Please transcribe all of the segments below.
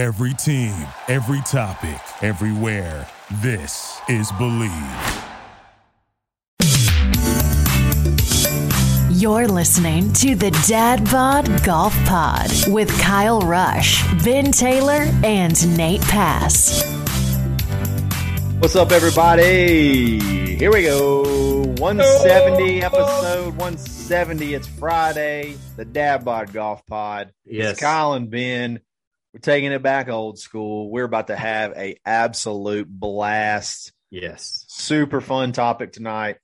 Every team, every topic, everywhere. This is Bleav. You're listening to the Dad Bod Golf Pod with Kyle Rush, Ben Taylor, and Nate Pass. What's up, everybody? Here we go. 170 episode 170. It's Friday. The Dad Bod Golf Pod. Yes. It's Kyle and Ben. We're taking it back old school. We're about to have a absolute blast. Yes. Super fun topic tonight.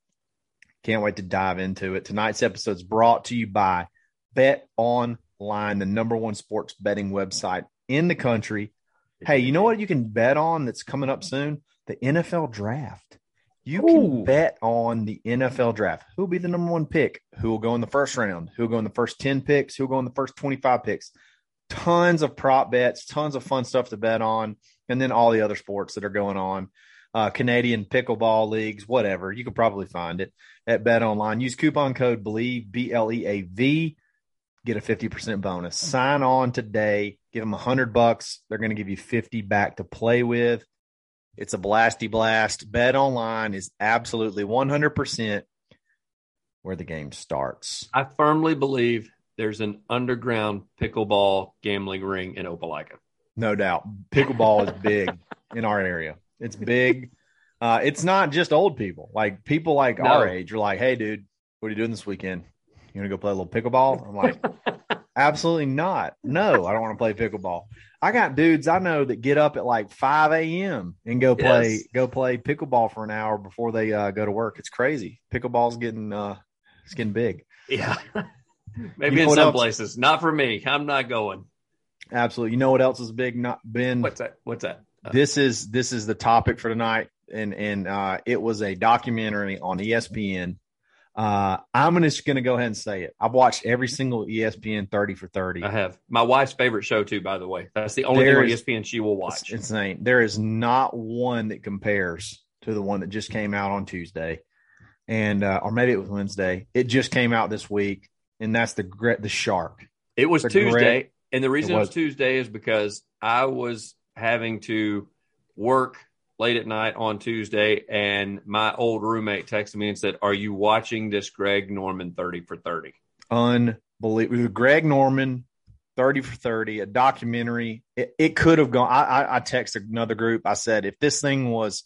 Can't wait to dive into it. Tonight's episode is brought to you by Bet Online, the number one sports betting website in the country. Hey, you know what you can bet on that's coming up soon? The NFL draft. You can Ooh. bet on the NFL draft. Who'll be the number one pick? Who will go in the first round? Who'll go in the first 10 picks? Who'll go in the first 25 picks? Tons of prop bets, tons of fun stuff to bet on, and then all the other sports that are going on. Uh, Canadian pickleball leagues, whatever. You could probably find it at Bet Online. Use coupon code BLEAV, B L E A V, get a 50% bonus. Sign on today, give them a 100 bucks. They're going to give you 50 back to play with. It's a blasty blast. Bet Online is absolutely 100% where the game starts. I firmly believe there's an underground pickleball gambling ring in Opelika. No doubt. Pickleball is big in our area. It's big. Uh, it's not just old people. Like people like No. our age are like, hey, dude, what are you doing this weekend? You want to go play a little pickleball? I'm like, absolutely not. No, I don't want to play pickleball. I got dudes I know that get up at like 5 a.m. and go play Yes. go play pickleball for an hour before they uh, go to work. It's crazy. Pickleball's getting uh, it's getting big. Yeah. You Maybe know in some else? places. Not for me. I'm not going. Absolutely. You know what else is big? Not been What's that? What's that? Uh, this is this is the topic for tonight and and uh it was a documentary on espn uh i'm just gonna go ahead and say it i've watched every single espn 30 for 30 I have. My wife's favorite show, too, by the way. That's the only There thing on ESPN she will it's watch. insane there is not one that compares to the one that just came out on tuesday and uh or maybe it was wednesday it just came out this week and that's the the shark It was The Tuesday. and the reason It it was. was. Tuesday is because I was having to work late at night on Tuesday, and my old roommate texted me and said, Are you watching this Greg Norman 30 for 30? unbelievable. Greg Norman, 30 for 30, a documentary. It, it could have gone. I, I, I texted another group. I said, if this thing was,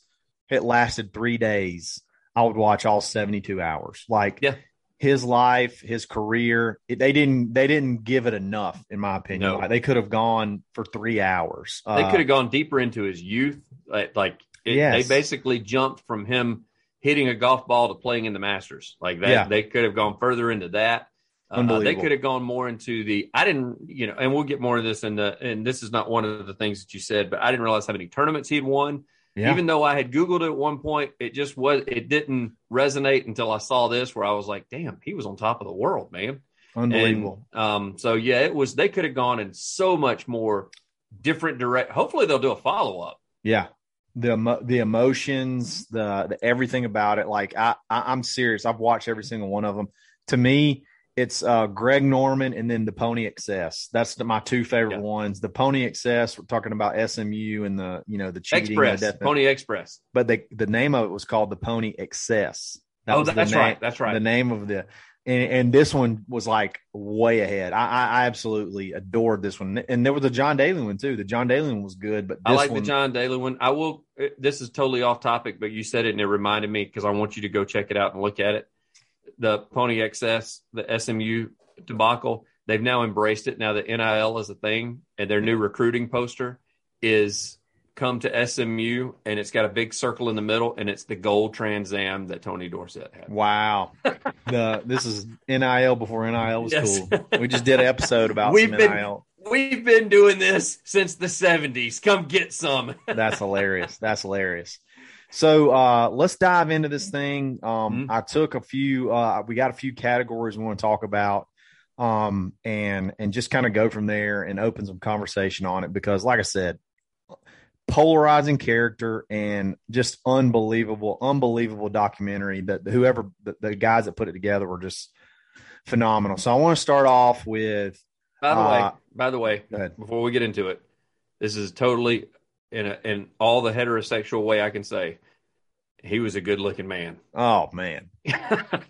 it lasted three days, I would watch all 72 hours. Like Yeah. His life, his career, they didn't, they didn't give it enough, in my opinion. No. Like, they could have gone for three hours. They Uh, could have gone deeper into his youth. Like, like it, Yes. they basically jumped from him hitting a golf ball to playing in the Masters. Like that, Yeah. they could have gone further into that. Uh, they could have gone more into the. I didn't, you know, and we'll get more of this in the. And this is not one of the things that you said, but I didn't realize how many tournaments he'd won. Yeah. Even though I had Googled it at one point, it just was. It didn't resonate until I saw this, where I was like, "Damn, he was on top of the world, man." unbelievable. And, um, so yeah, it was. They could have gone in so much more different direct. Hopefully, they'll do a follow up. Yeah. The the emotions, the the everything about it. Like I, I I'm serious. I've watched every single one of them. To me, it's uh Greg Norman and then the Pony Excess. That's the, my two favorite Yeah. ones. The Pony Excess. We're talking about SMU and the you know the cheating. Express, the Pony Express. but the the name of it was called the Pony Excess. That oh, that's name- right. That's right. The name of the and, and this one was like way ahead. I, I I absolutely adored this one, and there was a John Daly one too. The John Daly one was good, but I like one, the John Daly one. I will. This is totally off topic, but you said it and it reminded me because I want you to go check it out and look at it. The Pony Excess, the SMU debacle, they've now embraced it. Now the NIL is a thing, and their new recruiting poster is come to SMU, and it's got a big circle in the middle, and it's the gold Trans Am that Tony Dorsett had. Wow. the this is NIL before NIL was Yes. cool. We just did an episode about We've some been- NIL. We've been doing this since the 70s. Come get some. That's hilarious. That's hilarious. So uh let's dive into this thing. Um Mhm. I took a few uh we got a few categories we want to talk about um and and just kind of go from there and open some conversation on it because like I said polarizing character and just unbelievable unbelievable documentary that whoever the, the guys that put it together were just phenomenal. So I want to start off with By the Uh, way, by the way, before we get into it, This is totally in a, in all the heterosexual way I can say. He was a good looking man. Oh man,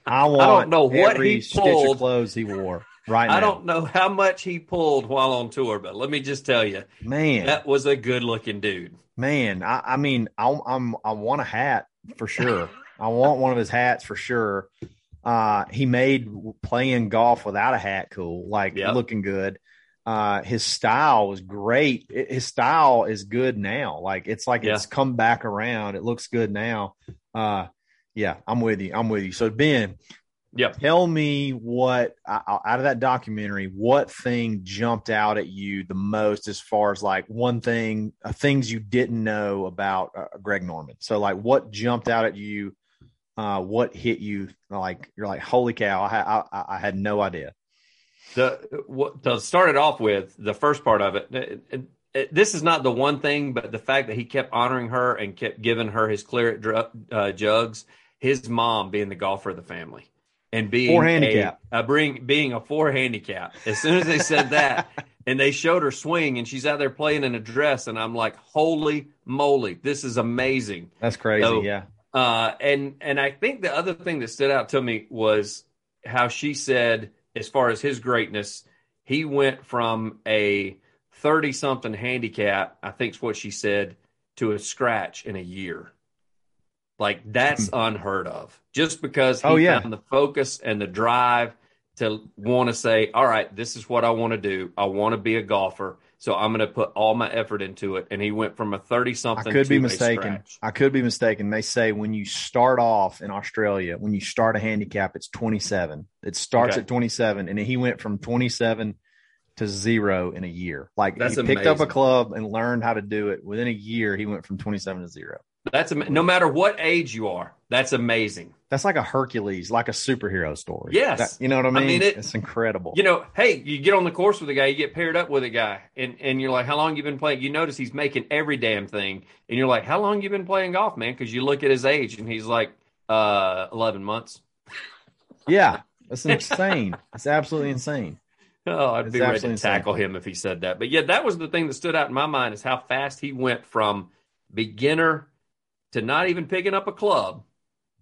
I want. I don't know what he pulled. clothes he wore right now. I don't know how much he pulled while on tour, but let me just tell you, man. that was a good looking dude. Man, I, I mean, I, I'm I want a hat for sure. I want one of his hats for sure. Uh, he made playing golf without a hat cool, like Yep. looking good. Uh, his style was great. It- his style is good now. Like it's like it's come back around. It looks good now. Uh, yeah, I'm with you. I'm with you. So Ben, Yep. tell me what out of that documentary what thing jumped out at you the most as far as like one thing uh, things you didn't know about uh, greg norman so like what jumped out at you uh what hit you like you're like holy cow i I, I had no idea the what to start it off with the first part of it, it- it- it- this is not the one thing but the fact that he kept honoring her and kept giving her his claret dr- uh, jugs his mom being the golfer of the family and being Four a- handicap. a, bring being a four handicap. As soon as they said that and they showed her swing and she's out there playing in a dress and i'm like holy moly this is amazing. That's crazy So- yeah. uh, and and I think the other thing that stood out to me was how she said, as far as his greatness, he went from a thirty something handicap, I think's what she said, to a scratch in a year. Like that's unheard of. Just because he Hmm. Oh, yeah. found the focus and the drive to want to say, "All right, this is what I want to do. I want to be a golfer." So I'm going to put all my effort into it. And he went from a 30 something. I could be mistaken. I could be mistaken. They say when you start off in Australia, when you start a handicap, it's 27. It starts Okay. at 27, and he went from 27 to zero in a year. Like That's he picked up a club and learned how to do it. Within a year, he went from 27 to zero. That's no matter what age you are. That's amazing. That's like a Hercules, like a superhero story. Yes. That- you know what I I mean. mean, it- it's incredible. You know, hey, you get on the course with a guy, you get paired up with a guy, and and you're like, how long you been playing? You notice he's making every damn thing, and you're like, how long you been playing golf, man? Because you look at his age, and he's like, uh, eleven months. yeah, that's insane. it's absolutely insane. Oh, I'd It's be ready to insane. tackle him if he said that. But yeah, that was the thing that stood out in my mind is how fast he went from beginner to not even picking up a club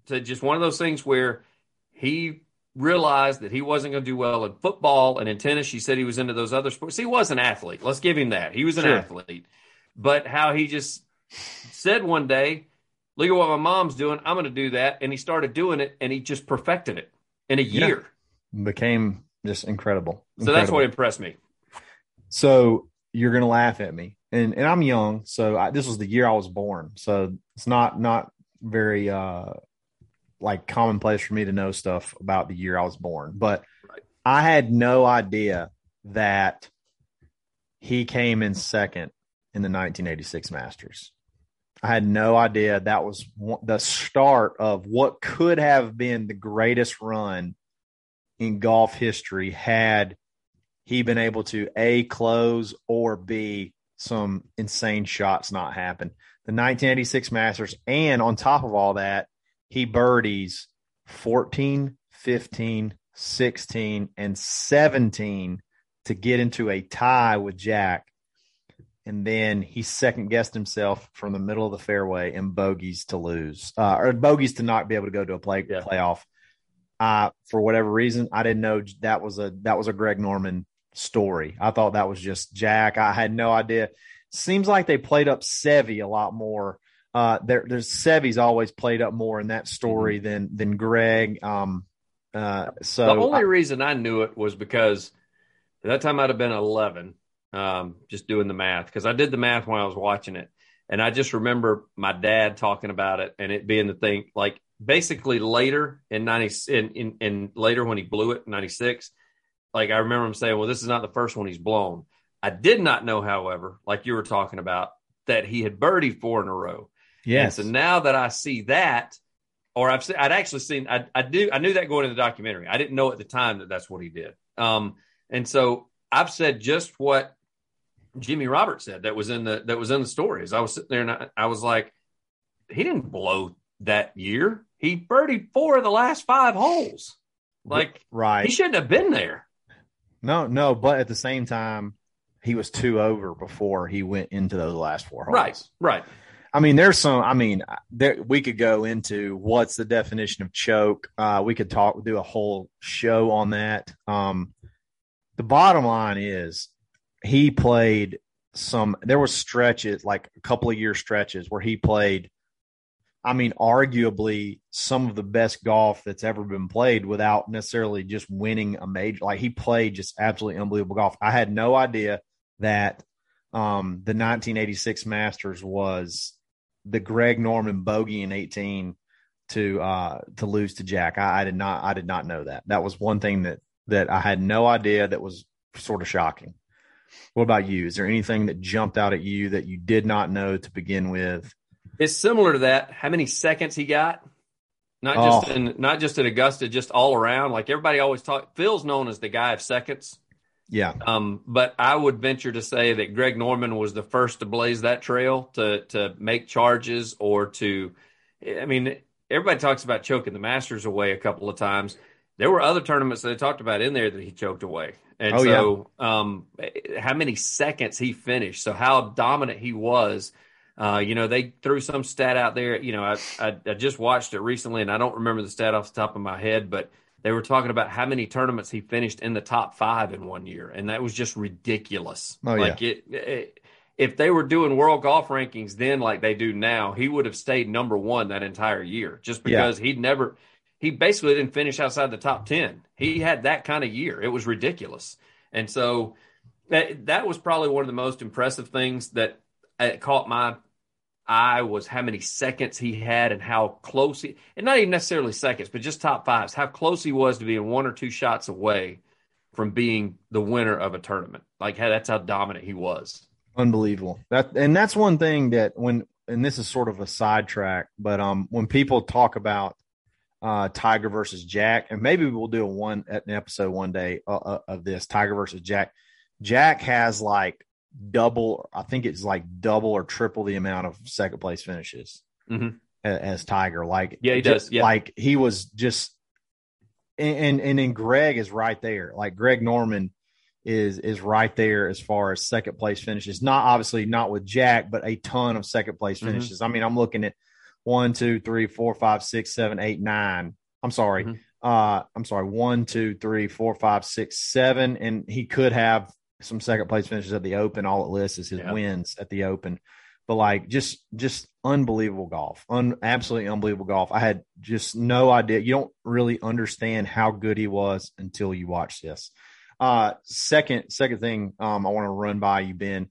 to just one of those things where he realized that he wasn't going to do well in football and in tennis. She said he was into those other sports. He was an athlete. Let's give him that. He was an Sure. athlete. But how he just said one day, look at what my mom's doing. I'm going to do that. And he started doing it and he just perfected it in a Yeah. year. Became just incredible. So that's what impressed me. So you're gonna laugh at me, and and I'm young, so I, this was the year I was born. So it's not not very uh like commonplace for me to know stuff about the year I was born, but. I had no idea that he came in second in the 1986 Masters. I had no idea that was the start of what could have been the greatest run in golf history had he been able to a close or b some insane shots not happen. The 1986 Masters, and on top of all that, he birdies 14, 15, 16, and 17 to get into a tie with Jack. And then he second guessed himself from the middle of the fairway and bogeys to lose, uh, or bogeys to not be able to go to a play Yeah. playoff. Uh, for whatever reason, I didn't know that was a that was a Greg Norman story. I thought that was just Jack. I had no idea. Seems like they played up Seve a lot more. Uh, there, there's Seve's always played up more in that story than than Greg. Um, uh, so the only reason I knew it was because at that time I'd have been 11, um, just doing the math, because I did the math when I was watching it. And I just remember my dad talking about it and it being the thing, like basically later in 90, in, in, in later when he blew it in 96, like I remember him saying, well, this is not the first one he's blown. I did not know, however, like you were talking about, that he had birdied four in a row. yes, And so now that I see that, or I've se- I'd actually seen I, I do I knew that going into the documentary. I didn't know at the time that that's what he did. Um, and so I've said just what Jimmy Roberts said that was in the that was in the stories. I was sitting there and I, I was like, he didn't blow that year. He birdied four of the last five holes. Like right. he shouldn't have been there. No, no, but at the same time, he was two over before he went into those last four holes. Right, right. I mean, there's some. I mean, there we could go into what's the definition of choke. Uh, we could talk, do a whole show on that. Um, the bottom line is, he played some. There was stretches, like a couple of year stretches, where he played. I mean, arguably some of the best golf that's ever been played without necessarily just winning a major. Like he played just absolutely unbelievable golf. I had no idea that um, the 1986 Masters was the Greg Norman bogey in 18 to uh, to lose to Jack. I, I, did not I did not know that. That was one thing that that I had no idea that was sort of shocking. What about you? Is there anything that jumped out at you that you did not know to begin with? It's similar to that. How many seconds he got? Not just oh. in not just at Augusta, just all around. Like everybody always talk. Phil's known as the guy of seconds. Yeah. Um, but I would venture to say that Greg Norman was the first to blaze that trail to to make charges or to I mean, everybody talks about choking the Masters away a couple of times. There were other tournaments that they talked about in there that he choked away. And oh, so yeah. um, how many seconds he finished, so how dominant he was. Uh, you know, they threw some stat out there. You know, I, I, I just watched it recently, and I don't remember the stat off the top of my head, but they were talking about how many tournaments he finished in the top five in one year, and that was just ridiculous. Oh, like yeah. it, it, if they were doing world golf rankings then, like they do now, he would have stayed number one that entire year, just because yeah. he'd never. He basically didn't finish outside the top ten. He had that kind of year. It was ridiculous, and so that that was probably one of the most impressive things that uh, caught my eye was how many seconds he had and how close he, and not even necessarily seconds, but just top fives, how close he was to being one or two shots away from being the winner of a tournament. Like that's how dominant he was. Unbelievable. That and that's one thing that when and this is sort of a sidetrack, but um when people talk about uh Tiger versus Jack, and maybe we'll do a one at an episode one day uh, uh of this Tiger versus Jack. Jack has like double. I think it's like double or triple the amount of second place finishes mm-hmm. as, as, Tiger. Like yeah, he just, does. Yeah. Like he was just, and and then Greg is right there. Like Greg Norman is is right there as far as second place finishes. Not obviously not with Jack, but a ton of second place mm-hmm. finishes. Mm-hmm. I mean, I'm looking at one, two, three, four, five, six, seven, eight, nine. I'm sorry. Mm-hmm. Uh, I'm sorry. One, two, three, four, five, six, seven, and he could have some second place finishes at the Open. All it lists is his yeah. wins at the Open. But like just just unbelievable golf, un, absolutely unbelievable golf. I had just no idea. You don't really understand how good he was until you watch this. Uh, second second thing um, I want to run by you, Ben.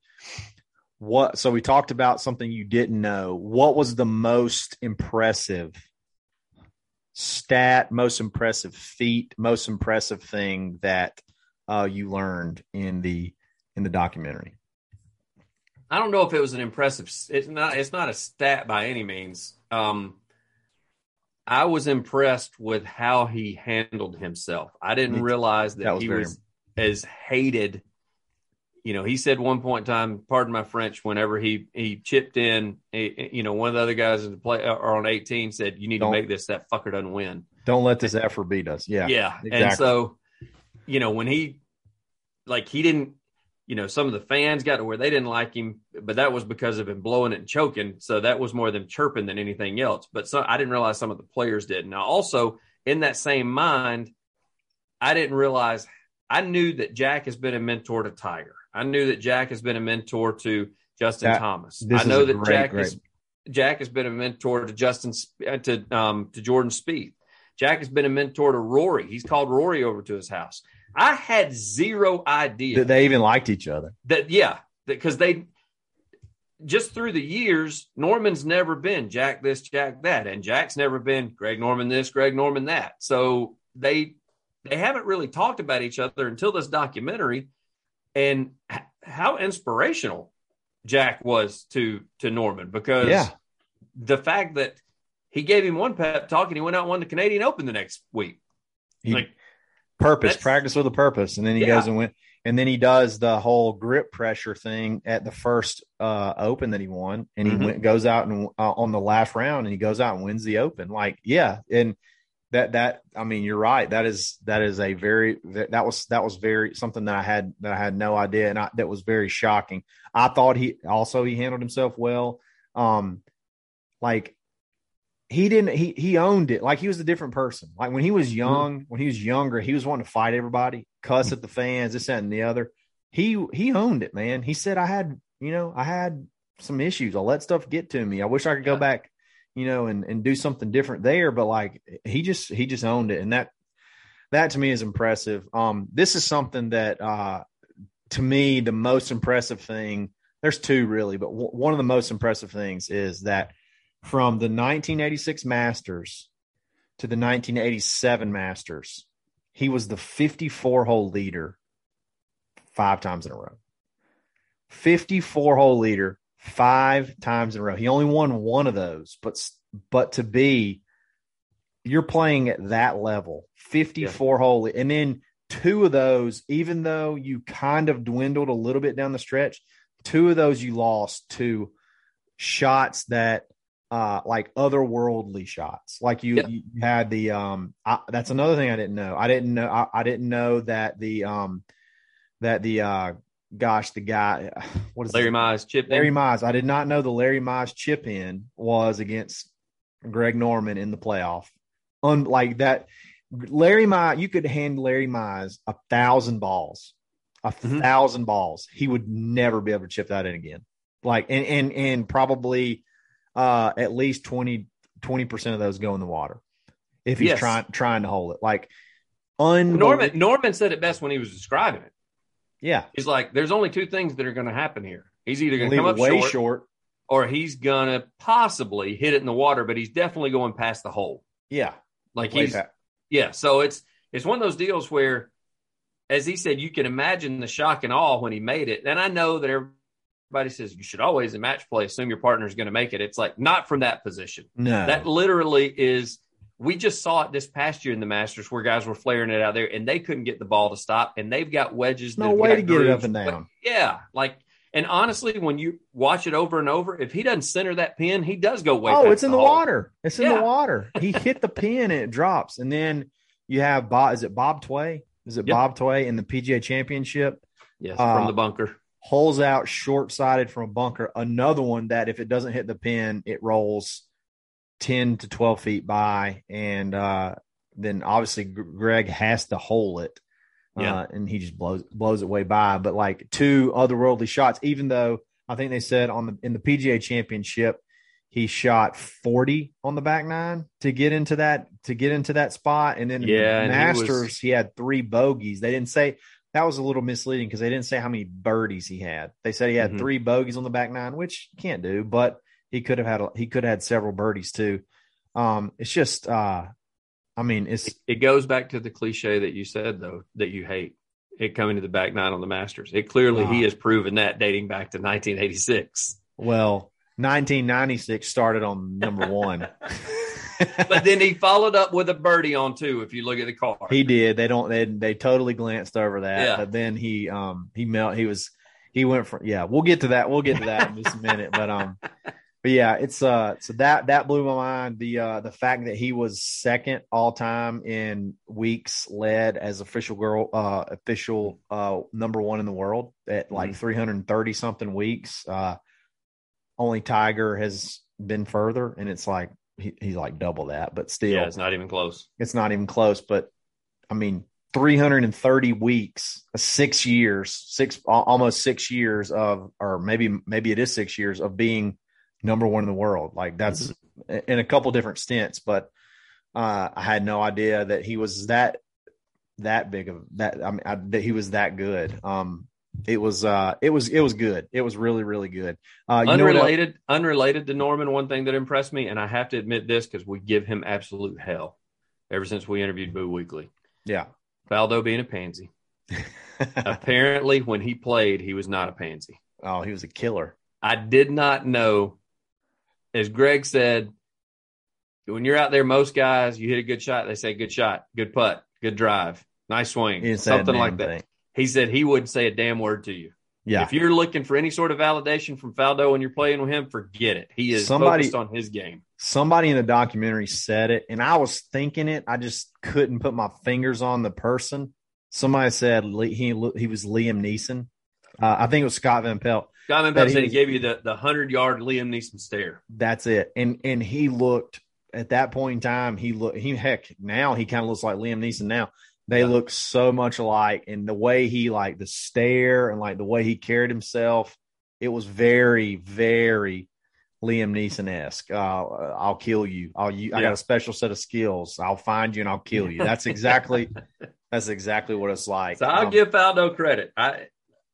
What? So we talked about something you didn't know. What was the most impressive stat, most impressive feat, most impressive thing that uh, you learned in the in the documentary? I don't know if it was an impressive. It's not. It's not a stat by any means. Um, I was impressed with how he handled himself. I didn't realize that, that was he was as hated. You know, he said one point in time, pardon my French, whenever he he chipped in, he, you know, one of the other guys in the play or on 18 said, "You need don't, to make this. That fucker doesn't win. Don't let this effort beat us." Yeah, yeah. Exactly. And so you know, when he like he didn't, you know, some of the fans got to where they didn't like him, but that was because of him blowing it and choking. So that was more them chirping than anything else. But so I didn't realize some of the players did. Now, also in that same mind, I didn't realize I knew that Jack has been a mentor to Tiger. I knew that Jack has been a mentor to Justin that, Thomas. I know that great, Jack great. has Jack has been a mentor to Justin uh, to um to Jordan Spieth. Jack has been a mentor to Rory. He's called Rory over to his house. I had zero idea that they even liked each other. That yeah, because they just through the years, Norman's never been Jack this, Jack that, and Jack's never been Greg Norman this, Greg Norman that. So they they haven't really talked about each other until this documentary, and how inspirational Jack was to to Norman because yeah. the fact that he gave him one pep talk and he went out and won the Canadian Open the next week. He, like purpose, practice with a purpose, and then he yeah. goes and went, And then he does the whole grip pressure thing at the first uh, Open that he won, and he mm-hmm. went, goes out and uh, on the last round, and he goes out and wins the Open. Like, yeah, and that that I mean, you're right. That is that is a very that, that was that was very something that I had that I had no idea, and I, that was very shocking. I thought he also he handled himself well. Um, like he didn't he he owned it like he was a different person. Like when he was Mm-hmm. young, when he was younger, he was wanting to fight everybody, cuss at the fans, this that and the other. He he owned it, man. He said I had you know I had some issues. I let stuff get to me. I wish I could go Yeah. back, you know, and and do something different there. But like he just he just owned it, and that that to me is impressive. Um, this is something that uh to me the most impressive thing. There's two really, but w- one of the most impressive things is that from the 1986 Masters to the 1987 Masters, he was the 54 hole leader five times in a row. 54 hole leader five times in a row. He only won one of those, but but to be you're playing at that level, 54 hole, and then two of those, even though you kind of dwindled a little bit down the stretch, two of those you lost to shots that uh like otherworldly shots. Like you, Yeah. you had the um I, that's another thing i didn't know. I didn't know I, I didn't know that the um that the uh gosh the guy what is Larry Mize chipped larry in. mize i did not know the larry mize chip in was against greg norman in the playoff. Unlike that larry mize you could hand larry mize a thousand balls a Mhm. thousand balls. He would never be able to chip that in again. Like and and and probably uh at least 20 percent of those go in the water if he's Yes. trying trying to hold it like un Norman Norman said it best when he was describing it. yeah He's like, "There's only two things that are going to happen here. He's either going to come up way short, short. or he's going to possibly hit it in the water, but he's definitely going past the hole. yeah Like he's back. yeah. So it's it's one of those deals where, as he said, you can imagine the shock and awe when he made it. And I know that everybody says you should always in match play assume your partner is going to make it. It's like not from that position. no That literally is. We just saw it this past year in the Masters where guys were flaring it out there and they couldn't get the ball to stop, and they've got wedges. No way to get it up and down. Yeah, like and honestly, when you watch it over and over, if he doesn't center that pin, he does go way. oh it's in the, water it's in Yeah. the water he hit the pin and it drops and then you have bob is it bob tway is it Yep. bob tway in the pga championship Yes, Uh, from the bunker. Holes out short sided from a bunker. Another one that if it doesn't hit the pin, it rolls 10 to 12 feet by. And uh, then obviously Greg has to hole it. Yeah. Uh, and he just blows blows it way by. But like two otherworldly shots, even though I think they said on the in the PGA championship, he shot 40 on the back nine to get into that to get into that spot. And then in Yeah, the and he was- Masters, he had three bogeys. They didn't say that was a little misleading because they didn't say how many birdies he had. They said he had Mhm. three bogeys on the back nine, which you can't do, but he could have had a, he could have had several birdies too. Um, it's just uh, I mean, it's It goes back to the cliche that you said though that you hate it coming to the back nine on the Masters. It clearly he Ah. has proven that dating back to 1986. well, 1996 started on number one. But then he followed up with a birdie on two. If you look at the card, He did. They don't. They they totally glanced over that. Yeah. But then he um he melt. He was he went from yeah. We'll get to that. We'll get to that in just a minute. But um, but yeah, it's uh so that that blew my mind. The uh the fact that he was second all time in weeks led as official girl uh official uh number one in the world at like Mhm. 330 something weeks. Uh, only Tiger has been further, and it's like he, he's like double that, but still yeah, it's not even close. it's not even close. But I mean, 330 weeks, six years, six almost six years of, or maybe maybe it is six years of being number one in the world. Like that's in a couple different stints, but uh, I had no idea that he was that that big of that. I mean, I, that he was that good. Um, it was uh, it was it was good. It was really really good. Uh, you know what unrelated, unrelated to Norman. One thing that impressed me, and I have to admit this because we give him absolute hell ever since we interviewed Boo Weekley. yeah. Faldo being a pansy. Apparently, when he played, he was not a pansy. oh, he was a killer. I did not know, as Greg said, when you're out there, most guys, you hit a good shot, they say good shot, good putt, good drive, nice swing, He didn't say a something like that. thing. He said he wouldn't say a damn word to you. Yeah. If you're looking for any sort of validation from Faldo and you're playing with him, forget it. He is Somebody- focused on his game. Somebody in the documentary said it, and I was thinking it. I just couldn't put my fingers on the person. Somebody said he he was Liam Neeson. Uh, I think it was Scott Van Pelt. Scott Van Pelt said he was- gave you the the hundred yard Liam Neeson stare. That's it. And and he looked at that point in time. He looked. He heck now he kind of looks like Liam Neeson. Now they Yeah. look so much alike, and the way he like the stare and like the way he carried himself, it was very very Liam Neeson esque. Uh, I'll kill you. I'll. You, I got a special set of skills. I'll find you and I'll kill you. That's exactly. that's exactly what it's like. So I'll Um, give Faldo credit. I,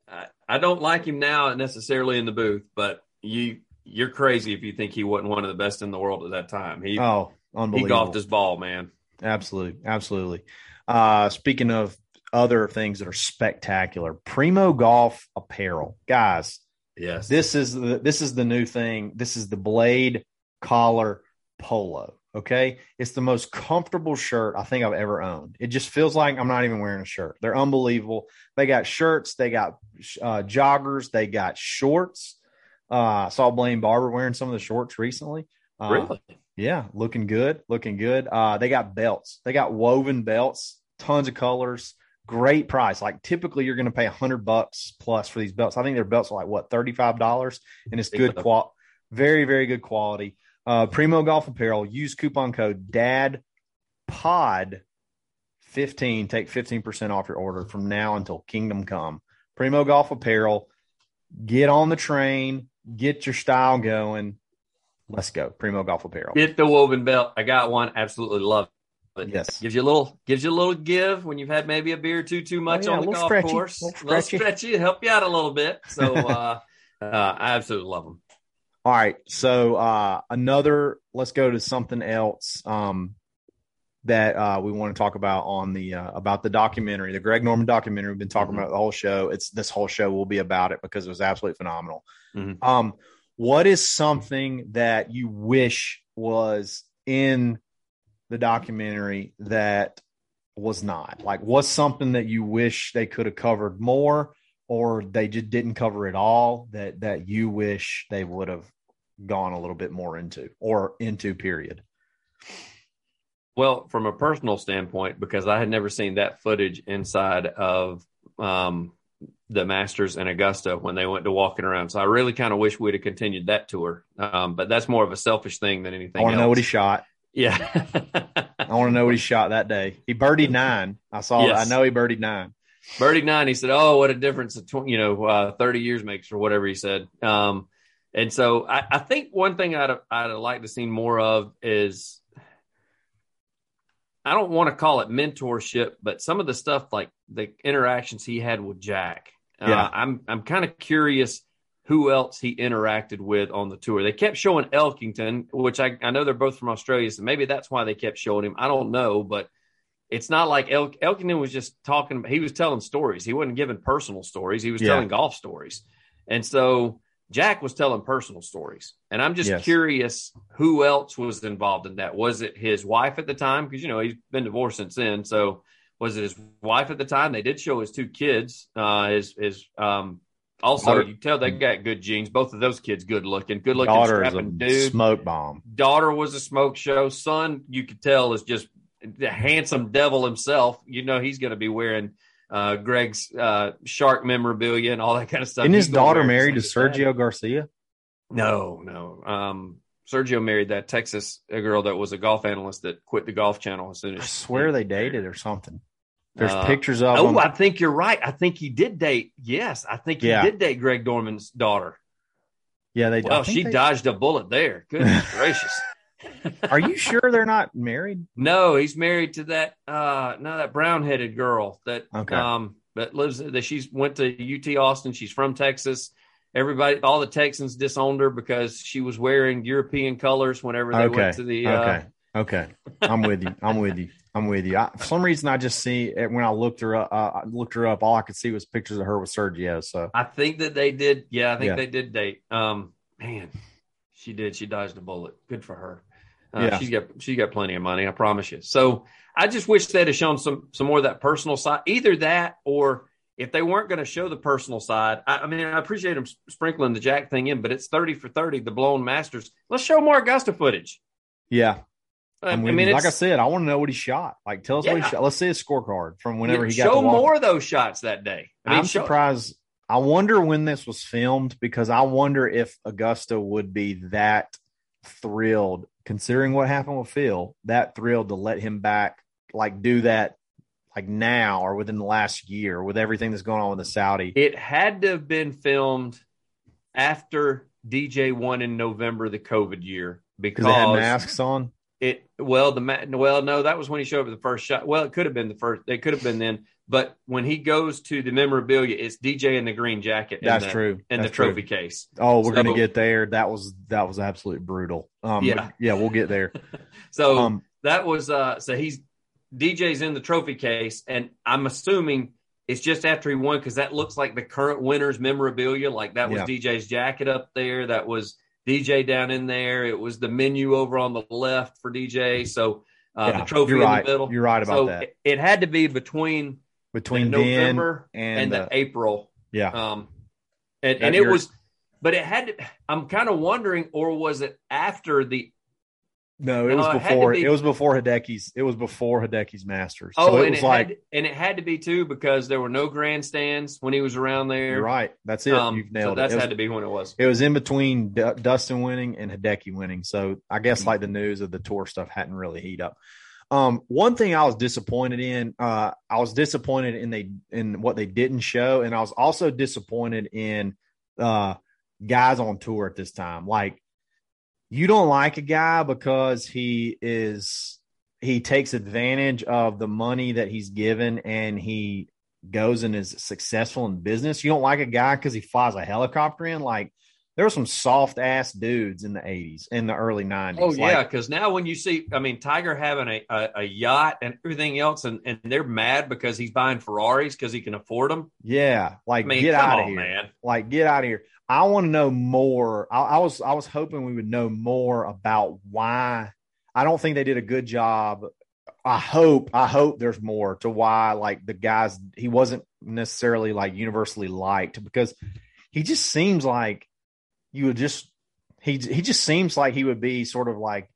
I I don't like him now necessarily in the booth, but you you're crazy if you think he wasn't one of the best in the world at that time. He Oh, he golfed his ball, man. Absolutely, absolutely. Uh, speaking of other things that are spectacular, Primo Golf apparel, guys. Yes. This is the this is the new thing. This is the blade collar polo. Okay, it's the most comfortable shirt I think I've ever owned. It just feels like I'm not even wearing a shirt. They're unbelievable. They got shirts, they got uh, joggers, they got shorts. Uh, I saw Blayne Barber wearing some of the shorts recently. Uh, really? Yeah, looking good, looking good. Uh, they got belts. They got woven belts, tons of colors, great price. Like typically, you're going to pay a hundred bucks plus for these belts. I think their belts are like what thirty five dollars, and it's good qual, very very good quality. Uh, Primo Golf Apparel. Use coupon code DAD Pod fifteen. Take fifteen percent off your order from now until Kingdom Come. Primo Golf Apparel. Get on the train. Get your style going. Let's go. Primo Golf Apparel. Get the woven belt. I got one. Absolutely love it. Yes. Gives you a little gives you a little give when you've had maybe a beer or two too much Oh, yeah, on the golf stretchy, course. A little stretchy. stretchy, help you out a little bit. So uh, uh, I absolutely love them. All right. So uh another let's go to something else um that uh we want to talk about on the uh about the documentary, the Greg Norman documentary. We've been talking Mhm. about the whole show. It's this whole show will be about it because it was absolutely phenomenal. Mhm. Um what is something that you wish was in the documentary that was not? Like what's something that you wish they could have covered more or they just didn't cover it all that that you wish they would have gone a little bit more into or into period Well, from a personal standpoint, because I had never seen that footage inside of um, the Masters and Augusta when they went to walking around. So I really kind of wish we'd have continued that tour. Um, but that's more of a selfish thing than anything i want to know what he shot yeah. i want to know what he shot that day he birdied nine i saw Yes. i know he birdied nine Birdie nine, he said, "Oh, what a difference! A tw- you know, uh, thirty years makes, or whatever he said." Um, and so, I, I think one thing I'd I'd like to see more of is, I don't want to call it mentorship, but some of the stuff like the interactions he had with Jack. Uh, Yeah. I'm I'm kind of curious who else he interacted with on the tour. They kept showing Elkington, which I, I know they're both from Australia, so maybe that's why they kept showing him. I don't know, but it's not like El- Elkington was just talking. He was telling stories. He wasn't giving personal stories. He was Yeah. telling golf stories. And so Jack was telling personal stories. And I'm just Yes. curious who else was involved in that. Was it his wife at the time? Because, you know, he's been divorced since then. So was it his wife at the time? They did show his two kids. Uh, his, his, um, also, Daughter- you tell they got good genes. Both of those kids good looking, good looking, daughter is a strapping dude smoke bomb daughter was a smoke show. Son, you could tell is just the handsome devil himself. You know he's going to be wearing uh, Greg's uh, shark memorabilia and all that kind of stuff. isn't his daughter married to just like dad. sergio garcia No, no. Um, Sergio married that Texas girl that was a golf analyst that quit the golf channel as soon as i swear they dated or something there's Uh, pictures of Oh, them I think you're right. I think he did date. Yes, I think he Yeah. did date Greg Norman's daughter. yeah they Well, she they- dodged a bullet there. Goodness gracious. Are you sure they're not married No, he's married to that uh no that brown headed girl that Okay. um that lives that she's went to UT Austin. She's from Texas. Everybody all the Texans disowned her because she was wearing European colors whenever they okay went to the uh okay okay i'm with you i'm with you i'm with you I, for some reason i just see it when i looked her up uh, i looked her up all i could see was pictures of her with sergio so I think that they did yeah, I think Yeah. they did date. Um man, she did. She dodged a bullet. Good for her. Uh, Yeah. she's got she's got plenty of money, I promise you. So I just wish they'd have shown some some more of that personal side. Either that or if they weren't going to show the personal side, I, I, mean, I appreciate them sprinkling the Jack thing in, but it's 30 for 30, the blown Masters. Let's show more Augusta footage. Yeah. I, mean, I mean like I said, I want to know what he shot. Like, tell us what he shot. Let's see his scorecard from whenever he got show more of those shots that day. I mean, show- surprised. I wonder when this was filmed because I wonder if Augusta would be that thrilled, considering what happened with Phil, that thrilled to let him back, like do that, like now or within the last year with everything that's going on with the Saudi. It had to have been filmed after DJ won in November, the COVID year, because they had masks on. it. Well, the well, no, that was when he showed up the first shot. Well, it could have been the first. It could have been then. But when he goes to the memorabilia, it's DJ in the green jacket. and That's the, true. And That's the true. trophy case. Oh, we're So- gonna get there. That was that was absolutely brutal. Um, Yeah. yeah, yeah, we'll get there. So Um, that was uh so he's DJ's in the trophy case, and I'm assuming it's just after he won because that looks like the current winner's memorabilia. Like that was Yeah. DJ's jacket up there, that was DJ down in there. It was the menu over on the left for DJ. So uh, Yeah, the trophy in right. the middle. You're right about so that. It, it had to be between Between the November and, and, the April. yeah, Um, and, and it was, but it had to. I'm kind of wondering, or was it after the no, it no, was it before. be- It was before Hideki's. It was before Hideki's Masters. Oh, so it and was it like had, and it had to be too because there were no grandstands when he was around there. you're right. That's it. Um, You've so nailed that's it. It had was, to be when it was. it was in between D- Dustin winning and Hideki winning. So I Mm-hmm. guess like the news of the tour stuff hadn't really heat up. Um, one thing I was disappointed in, uh, I was disappointed in they in what they didn't show, and I was also disappointed in uh guys on tour at this time. Like you don't like a guy because he is he takes advantage of the money that he's given and he goes and is successful in business. You don't like a guy because he flies a helicopter in. Like there were some soft ass dudes in the 80s, in the early 90s. Oh yeah, because now when you see, I mean, Tiger having a, a, a yacht and everything else, and, and they're mad because he's buying Ferraris because he can afford them. yeah. Like I mean, get out of here. man. Like get out of here. I want to know more. I, I was I was hoping we would know more about why. I don't think they did a good job. I hope I hope there's more to why like the guys he wasn't necessarily like universally liked because he just seems like you would just he he just seems like he would be sort of like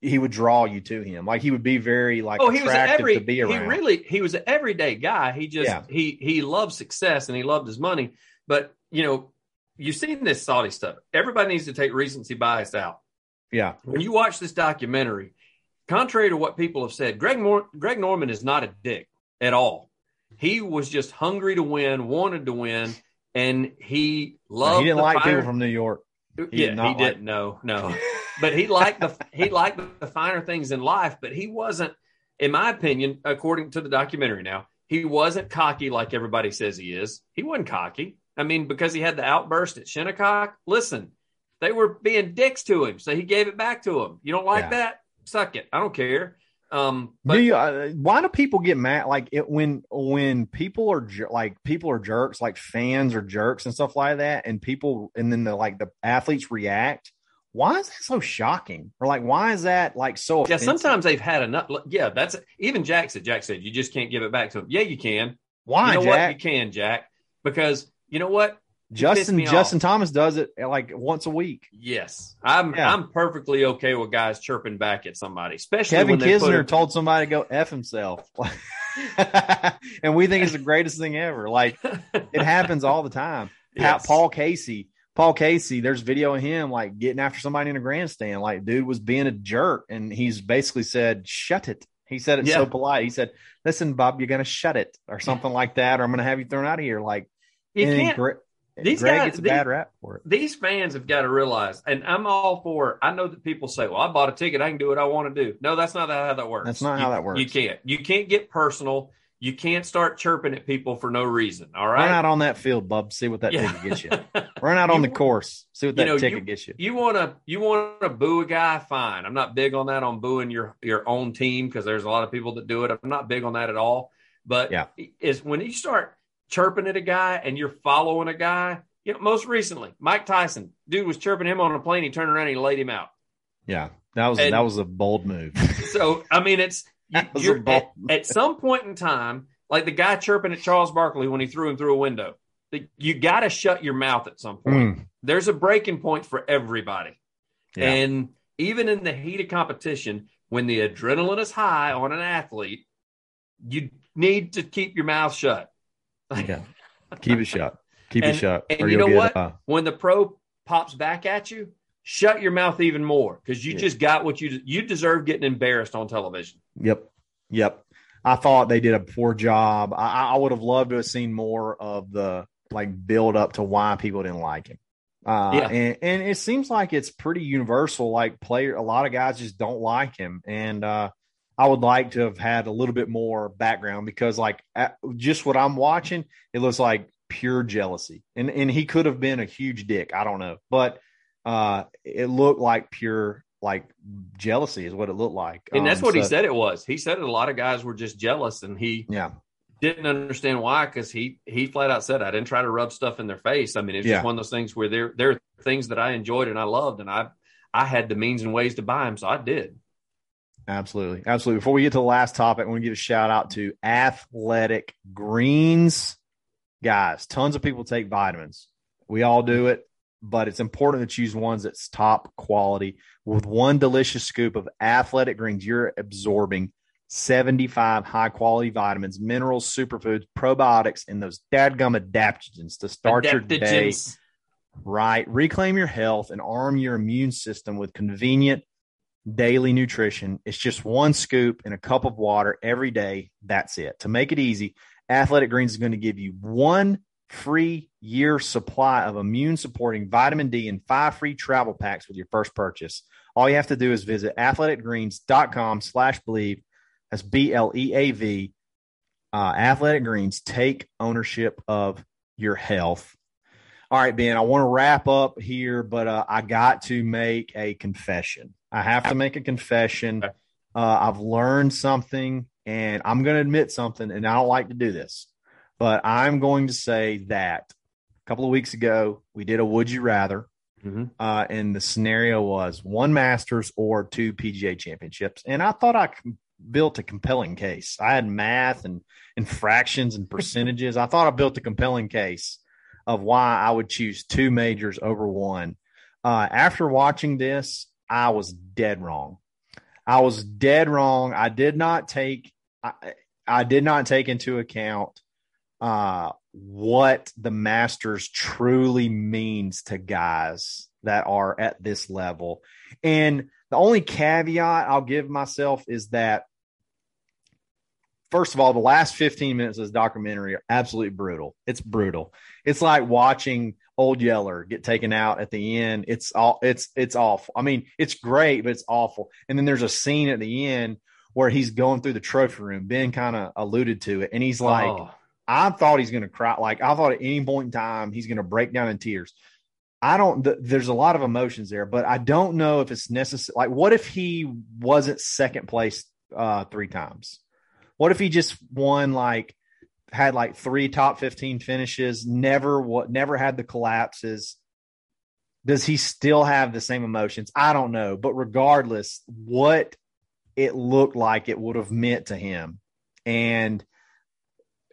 he would draw you to him like he would be very like Oh, he was attractive every to be he around. really he was an everyday guy. He just Yeah. he he loved success and he loved his money. But you know, you've seen this Saudi stuff. Everybody needs to take recency bias out. yeah when you watch this documentary, contrary to what people have said, Greg Mor- Greg Norman is not a dick at all. He was just hungry to win, wanted to win, and he loved. he didn't like finer- people from New York. he yeah, did he like- didn't. No, no, but he liked the he liked the finer things in life. But he wasn't, in my opinion, according to the documentary. Now he wasn't cocky like everybody says he is. He wasn't cocky. I mean, because he had the outburst at Shinnecock. Listen, they were being dicks to him, so he gave it back to him. You don't like Yeah. that? Suck it. I don't care. Um, but do you, uh, why do people get mad like it when when people are jer- like people are jerks like fans are jerks and stuff like that and people and then the like the athletes react why is that so shocking or like why is that like so yeah, sometimes they've had enough. Yeah, that's even Jack said. Jack said you just can't give it back to him. Yeah, you can. why you know what? You can, Jack, because you know what? Justin Justin off. Thomas does it like once a week Yes, I'm. Yeah. I'm perfectly okay with guys chirping back at somebody, especially Kevin when they put Kisner told somebody to go f himself and we think it's the greatest thing ever like it happens all the time Yes. Paul Casey. Paul Casey, there's video of him like getting after somebody in a grandstand. Like, dude was being a jerk, and he's basically said, "Shut it." He said it Yeah. so polite. He said, "Listen, Bob, you're gonna shut it, or something like that, or I'm gonna have you thrown out of here." Like, You can't. These Greg guys- gets a these- bad rap for it. these fans have got to realize, and I'm all for. I know that people say, "Well, I bought a ticket. I can do what I want to do." No, that's not how that works. That's not You- how that works. You can't. You can't get personal. You can't start chirping at people for no reason. All right. Run out on that field, bub. See what that Yeah. ticket gets you. Run out on the course. See what you that know, ticket you- gets you. You want to you want to boo a guy? Fine. I'm not big on that on booing your your own team because there's a lot of people that do it. I'm not big on that at all. But Yeah. is when you start chirping at a guy and you're following a guy. You know, most recently, Mike Tyson, dude was chirping him on a plane. He turned around and he laid him out. Yeah, that was And- that was a bold move. So I mean, it's That was a you're, at, at some point in time, like the guy chirping at Charles Barkley when he threw him through a window. You got to shut your mouth at some point. Mm. There's a breaking point for everybody. Yeah. And even in the heat of competition, when the adrenaline is high on an athlete, you need to keep your mouth shut. Yeah. Keep it shut. Keep and, it shut. And you know what? Uh, when the pro pops back at you, shut your mouth even more because you yeah. just got what you you deserve getting embarrassed on television. Yep. Yep. I thought they did a poor job. I, I would have loved to have seen more of the like build up to why people didn't like him. Uh, yeah. and, and it seems like it's pretty universal. Like player, a lot of guys just don't like him. And, uh, I would like to have had a little bit more background because like just what I'm watching, it looks like pure jealousy and, and he could have been a huge dick. I don't know, but, uh, it looked like pure like jealousy is what it looked like. And that's um, what so, he said it was. He said a lot of guys were just jealous and he, yeah, didn't understand why because he he flat out said I didn't try to rub stuff in their face. I mean, it's yeah. just one of those things where there there are things that I enjoyed and I loved, and I I had the means and ways to buy them, so I did. Absolutely, absolutely. Before we get to the last topic, I want to give a shout out to Athletic Greens, guys. Tons of people take vitamins. We all do it, but it's important to choose ones that's top quality. With one delicious scoop of Athletic Greens, you're absorbing 75 high quality vitamins, minerals, superfoods, probiotics, and those dadgum adaptogens to start adaptogens. your day right. Reclaim your health and arm your immune system with convenient daily nutrition. It's just one scoop in a cup of water every day. That's it. To make it easy, Athletic Greens is going to give you one free year supply of immune supporting vitamin D and five free travel packs with your first purchase. All you have to do is visit athleticgreens.com slash bleav that's B L E A V. Uh, Athletic Greens take ownership of your health. All right, Ben, I want to wrap up here, but uh, I got to make a confession. I have to make a confession. Uh, I've learned something, and I'm going to admit something, and I don't like to do this, but I'm going to say that a couple of weeks ago, we did a Would You Rather. Mm-hmm. Uh, and the scenario was one Masters or two PGA championships. And I thought I built a compelling case. I had math and, and fractions and percentages. I thought I built a compelling case of why I would choose two majors over one. Uh, after watching this, I was dead wrong. I was dead wrong. I did not take I, I did not take into account uh, what the Masters truly means to guys that are at this level. And the only caveat I'll give myself is that first of all, the last 15 minutes of this documentary are absolutely brutal. It's brutal. It's like watching Old Yeller get taken out at the end. It's all it's it's awful. I mean, it's great, but it's awful. And then there's a scene at the end where he's going through the trophy room. Ben kind of alluded to it, and he's like, oh. I thought he's going to cry. Like I thought at any point in time he's going to break down in tears. I don't. Th- there's a lot of emotions there, but I don't know if it's necessary. Like, what if he wasn't second place uh, three times? What if he just won like had like three top 15 finishes, never what never had the collapses? Does he still have the same emotions? I don't know, but regardless, what it looked like it would have meant to him. And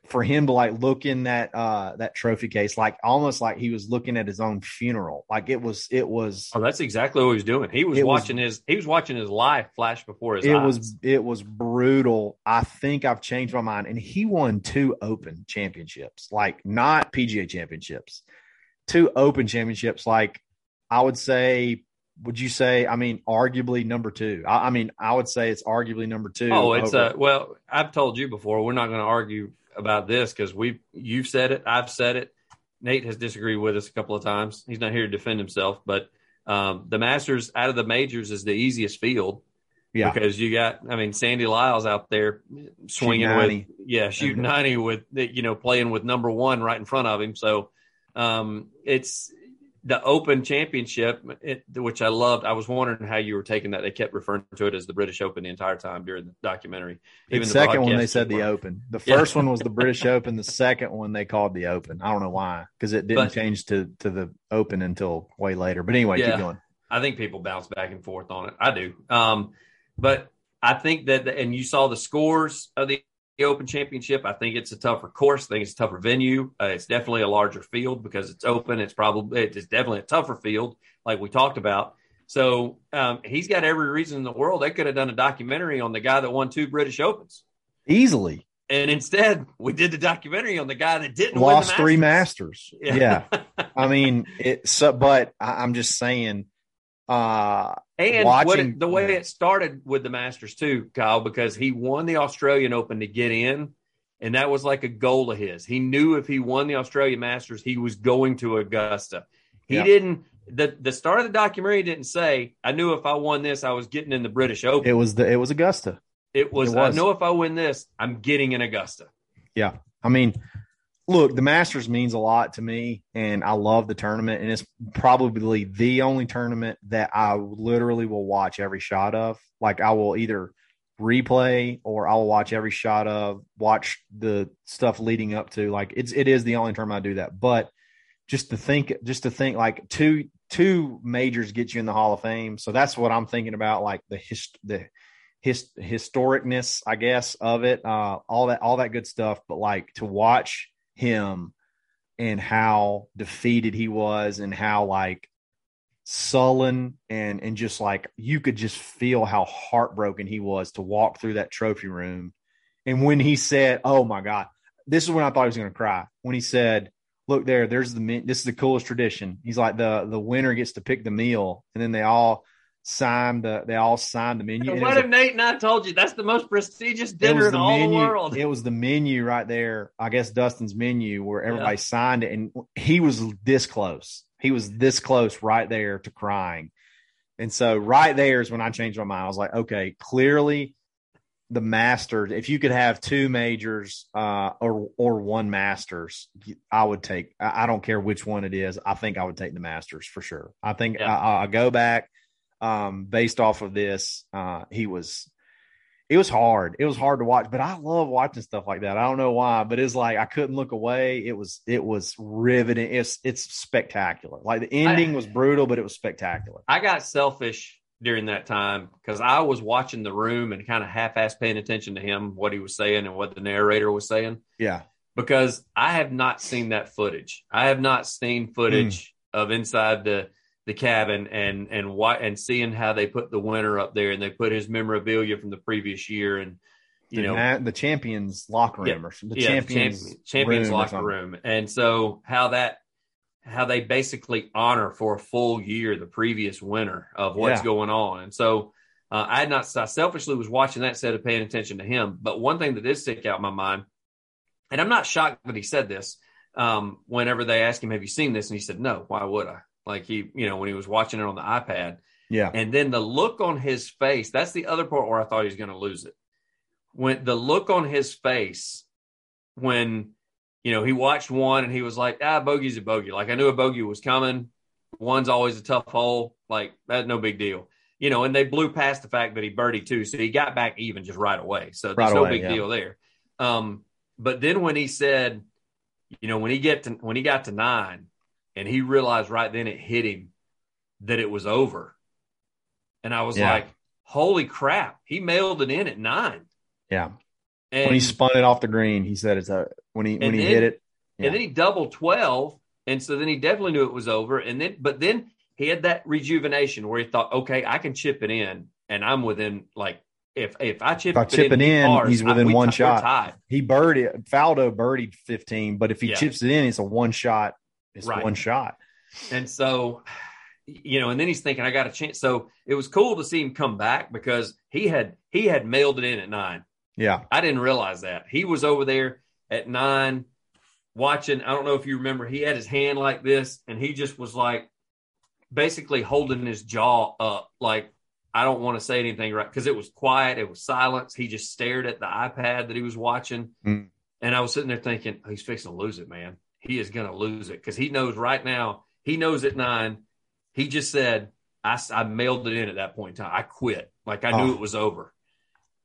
for him to like look in that uh that trophy case like almost like he was looking at his own funeral like it was it was oh that's exactly what he was doing he was watching was, his he was watching his life flash before his it eyes. was it was brutal i think i've changed my mind and he won two open championships like not pga championships two open championships like i would say would you say? I mean, arguably number two. I, I, mean, I would say it's arguably number two. Oh, it's over. uh, well, I've told you before. We're not going to argue about this because we you've said it, I've said it. Nate has disagreed with us a couple of times. He's not here to defend himself, but um, the Masters out of the majors is the easiest field. Yeah, because you got, I mean, Sandy Lyle's out there swinging with, yeah, shooting mm-hmm. ninety with, you know, playing with number one right in front of him. So um, it's the Open Championship, it, which I loved. I was wondering how you were taking that. They kept referring to it as the British Open the entire time during the documentary. Even the, the second one, they said the Open. The first yeah. one was the British Open. The second one, they called the Open. I don't know why, because it didn't but, change to to the Open until way later. But anyway, yeah, keep going. I think people bounce back and forth on it. I do. Um, but I think that, the, and you saw the scores of the Open Championship. I think it's a tougher course. I think it's a tougher venue. Uh, it's definitely a larger field because it's open. It's probably it's definitely a tougher field, like we talked about. So um, he's got every reason in the world. They could have done a documentary on the guy that won two British Opens easily. And instead, we did the documentary on the guy that didn't lost Masters. three Masters. Yeah, yeah. I mean, it's so, but I, I'm just saying. Uh, and watching it, the way it started with the Masters too, Kyle, because he won the Australian Open to get in, and that was like a goal of his. He knew if he won the Australian Masters, he was going to Augusta. He Yep. didn't. the The start of the documentary didn't say, "I knew if I won this, I was getting in the British Open." it was the it was Augusta. It was, it was. I know if I win this, I'm getting in Augusta. Yeah. I mean, look, the Masters means a lot to me, and I love the tournament, and it's probably the only tournament that I literally will watch every shot of. Like, I will either replay or I will watch every shot of, watch the stuff leading up to. Like, it's it is the only tournament I do that. But just to think, just to think, like two two majors get you in the Hall of Fame, so that's what I'm thinking about. Like the his the his historicness, I guess, of it, uh, all that, all that good stuff. But like to watch him and how defeated he was, and how like sullen and and just like you could just feel how heartbroken he was to walk through that trophy room. And when he said, "Oh my God," this is when I thought he was going to cry. When he said, "Look there, there's the this is the coolest tradition." He's like the the winner gets to pick the meal, and then they all signed the they all signed the menu. and What a- if Nate and I told you that's the most prestigious dinner in the all menu. the world? It was the menu right there. I guess Dustin's menu where everybody signed it, and he was this close. He was this close right there to crying. And so right there is when I changed my mind. I was like, okay, clearly the Masters. If you could have two majors uh, or or one Masters, I would take. I don't care which one it is. I think I would take the Masters for sure. I think Yeah. I, I go back um, based off of this. Uh, he was it was hard. It was hard to watch, but I love watching stuff like that. I don't know why, but it's like I couldn't look away. It was it was riveting. It's it's spectacular. Like the ending was brutal, but it was spectacular. I got selfish during that time because I was watching the room and kind of half-ass paying attention to him, what he was saying and what the narrator was saying, Yeah. because I have not seen that footage. I have not seen footage of inside the the cabin and and what and seeing how they put the winner up there and they put his memorabilia from the previous year and you the, know na- the champions locker room or the yeah, champions champion, champions room locker room. And so how that how they basically honor for a full year the previous winner of what's Yeah. going on. And so uh, I had not I selfishly was watching that instead of paying attention to him. But one thing that did stick out in my mind, and I'm not shocked that he said this. Um, whenever they asked him, "Have you seen this?" and he said, "No. Why would I?" Like he, you know, when he was watching it on the iPad, Yeah. and then the look on his face, that's the other part where I thought he was going to lose it. When the look on his face, when, you know, he watched one and he was like, ah, bogey's a bogey. Like I knew a bogey was coming. One's always a tough hole. Like that's no big deal. You know, and they blew past the fact that he birdied too. So he got back even just right away. So there's Right no away, big yeah. deal there. Um, but then when he said, you know, when he get to when he got to nine and he realized right then it hit him that it was over. And I was Yeah. like, holy crap, he mailed it in at nine. Yeah. And, when he spun it off the green, he said it's a when he when he then- hit it. yeah. and then he doubled 12. And so then he definitely knew it was over. And then, but then he had that rejuvenation where he thought, okay, I can chip it in and I'm within like, if, if I chip, If I chip it he in, pars, he's within we one we're shot. He birdied Faldo birdied 15, but if he Yeah. chips it in, it's a one shot. It's Right. one shot. And so, you know, and then he's thinking, I got a chance. So it was cool to see him come back because he had, he had mailed it in at nine. Yeah. I didn't realize that. He was over there at nine watching. I don't know if you remember, he had his hand like this and he just was like basically holding his jaw up, like, I don't want to say anything right because it was quiet. It was silence. He just stared at the iPad that he was watching. Mm. And I was sitting there thinking, oh, he's fixing to lose it, man. He is going to lose it because he knows right now, he knows at nine. He just said, I, I mailed it in at that point in time. I quit. Like I knew Oh. it was over.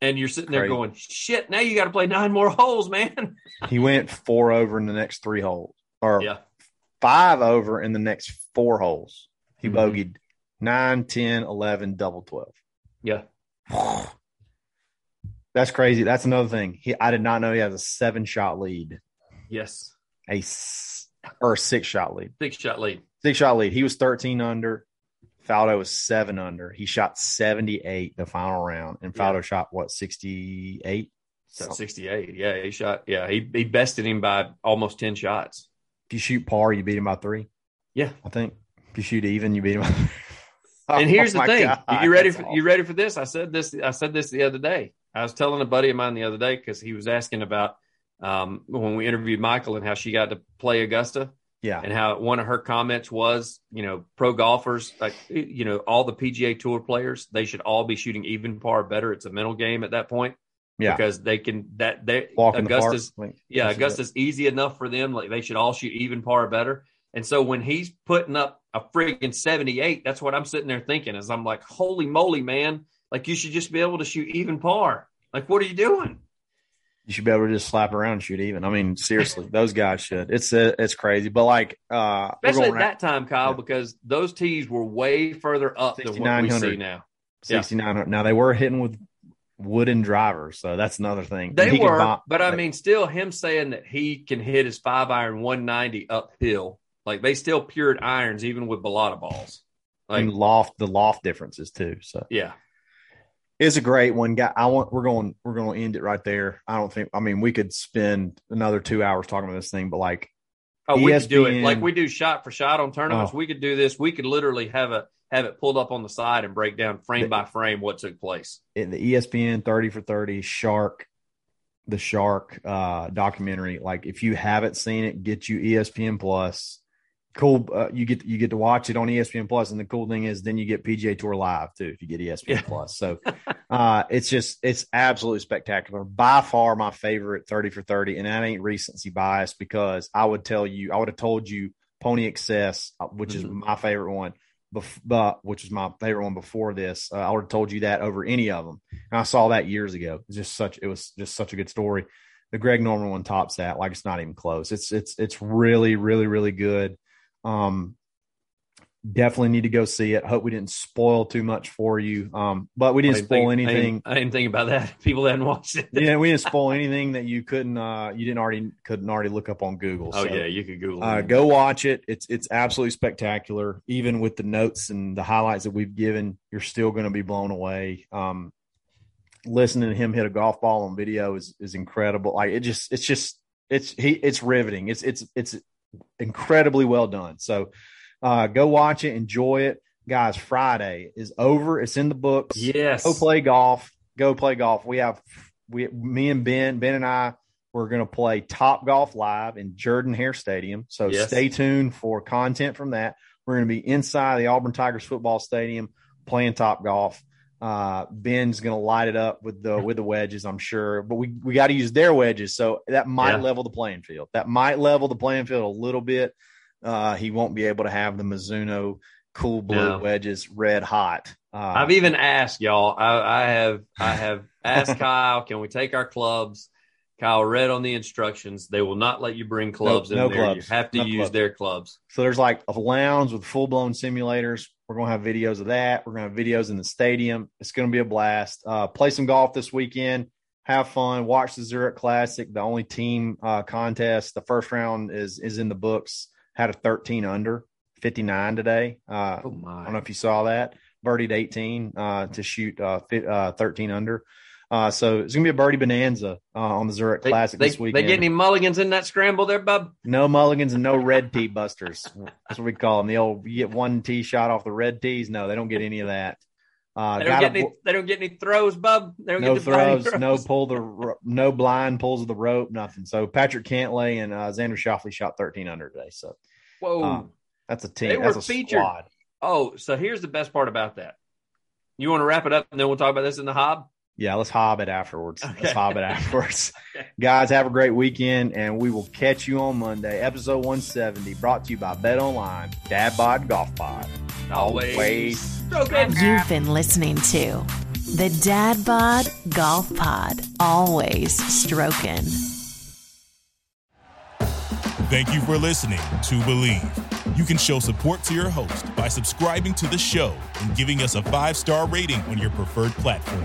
And you're sitting there going, shit, now you got to play nine more holes, man. He went four over in the next three holes, or yeah. five over in the next four holes. He Mhm. bogeyed 9, 10, 11, double 12. Yeah. That's crazy. That's another thing. He, I did not know he has a seven shot lead, Yes, a or a six shot lead. six shot lead. Six shot lead. He was 13 under. Faldo was seven under. He shot 78 the final round, and Faldo Yeah. shot what 68. So So 68. Yeah, he shot. Yeah, he, he bested him by almost 10 shots. if you shoot par, you beat him by three. Yeah. I think if you shoot even, you beat him. By three. And here's Oh the thing: God, you ready for awesome. you ready for this? I said this. I said this the other day. I was telling a buddy of mine the other day because he was asking about um, when we interviewed Michael and how she got to play Augusta Yeah, and how one of her comments was, you know, pro golfers like you know all the PGA Tour players they should all be shooting even par better. It's a mental game at that point yeah. because they can that they Walk in the yeah, that's Augusta's easy enough for them. Like they should all shoot even par better. And so when he's putting up a friggin' 78, that's what I'm sitting there thinking is I'm like, holy moly, man. Like you should just be able to shoot even par. Like, what are you doing? You should be able to just slap around and shoot even. I mean, seriously, those guys should. It's uh, it's crazy, but like, uh, Especially at that time, Kyle, Yeah. because those tees were way further up than what we 6,900. see now. yeah. Now they were hitting with wooden drivers, so that's another thing. They He were, bomb- but I mean, still him saying that he can hit his five iron 190 uphill. Like they still pured irons even with balata balls. Like, and loft the loft differences too. So yeah. It's a great one. Guy, I want we're going we're going to end it right there. I don't think. I mean, we could spend another two hours talking about this thing, but like, Oh, we could do it ESPN like we do shot for shot on tournaments. Oh. We could do this. We could literally have a have it pulled up on the side and break down frame The- by frame what took place. in the ESPN 30 for 30 Shark, the Shark uh, documentary. Like, if you haven't seen it, get you ESPN Plus. Cool. Uh, you get you get to watch it on ESPN Plus, and the cool thing is, then you get PGA Tour Live too if you get ESPN Yeah. Plus. So, uh, it's just it's absolutely spectacular. By far my favorite 30 for 30, and that ain't recency bias because I would tell you, I would have told you Pony Excess, uh, which is Mhm. my favorite one bef- but which was my favorite one before this. Uh, I would have told you that over any of them. And I saw that years ago. It's just such it was just such a good story. The Greg Norman one tops that. Like it's not even close. It's it's it's really really really good. Um, definitely need to go see it. Hope we didn't spoil too much for you. Um, but we didn't spoil think- I anything. didn't, I didn't think about that. People hadn't watched it. yeah, we didn't spoil anything that you couldn't uh you didn't already couldn't already look up on Google. Oh So, yeah, you could Google. uh, go watch it. It's it's absolutely spectacular. Even with the notes and the highlights that we've given, you're still going to be blown away. Um, listening to him hit a golf ball on video is is incredible. Like it just it's just it's he it's riveting. It's it's it's incredibly well done. So uh, go watch it, enjoy it, guys. Friday is over. It's in the books Yes. go play golf. Go play golf. We have we me and Ben, Ben and I we're going to play Top Golf live in Jordan Hare Stadium. So Yes. stay tuned for content from that. We're going to be inside the Auburn Tigers football stadium playing Top Golf. Uh, Ben's going to light it up with the with the wedges, I'm sure. But we we got to use their wedges, so that might Yeah. level the playing field. That might level the playing field a little bit. Uh, he won't be able to have the Mizuno cool blue No. wedges red hot. Uh, I've even asked y'all. I, I have I have asked Kyle, can we take our clubs? Kyle read on the instructions. They will not let you bring clubs no in there. clubs. You have to No use clubs. their clubs. So there's like a lounge with full blown simulators. We're going to have videos of that. We're going to have videos in the stadium. It's going to be a blast. Uh, play some golf this weekend. Have fun. Watch the Zurich Classic, the only team uh, contest. The first round is is in the books. Had a 13 under, 59 today. Uh, Oh I don't know if you saw that. Birdied 18 uh, to shoot uh, uh, 13 under. Uh, so it's gonna be a birdie bonanza uh, on the Zurich They, Classic they, this weekend. they get any mulligans in that scramble there, bub? No mulligans and no red tee busters. That's what we call them. The old you get one tee shot off the red tees. No, they don't get any of that. Uh, They don't gotta any. They don't get any throws, bub. They don't no get the blind throws, no pull the no blind pulls of the rope, nothing. So Patrick Cantlay and uh, Xander Schauffele shot 13 under today. So Whoa! um, that's a team. They that's were a featured. squad. oh, so here's the best part about that. You want to wrap it up, and then we'll talk about this in the hob. Yeah, let's hob it afterwards. Okay. Let's hob it afterwards. Guys, have a great weekend, and we will catch you on Monday. Episode 170, brought to you by Bet Online, Dad Bod Golf Pod. Always, Always. stroking. You've been listening to the Dad Bod Golf Pod. Always stroking. Thank you for listening to Bleav. You can show support to your host by subscribing to the show and giving us a five star rating on your preferred platform.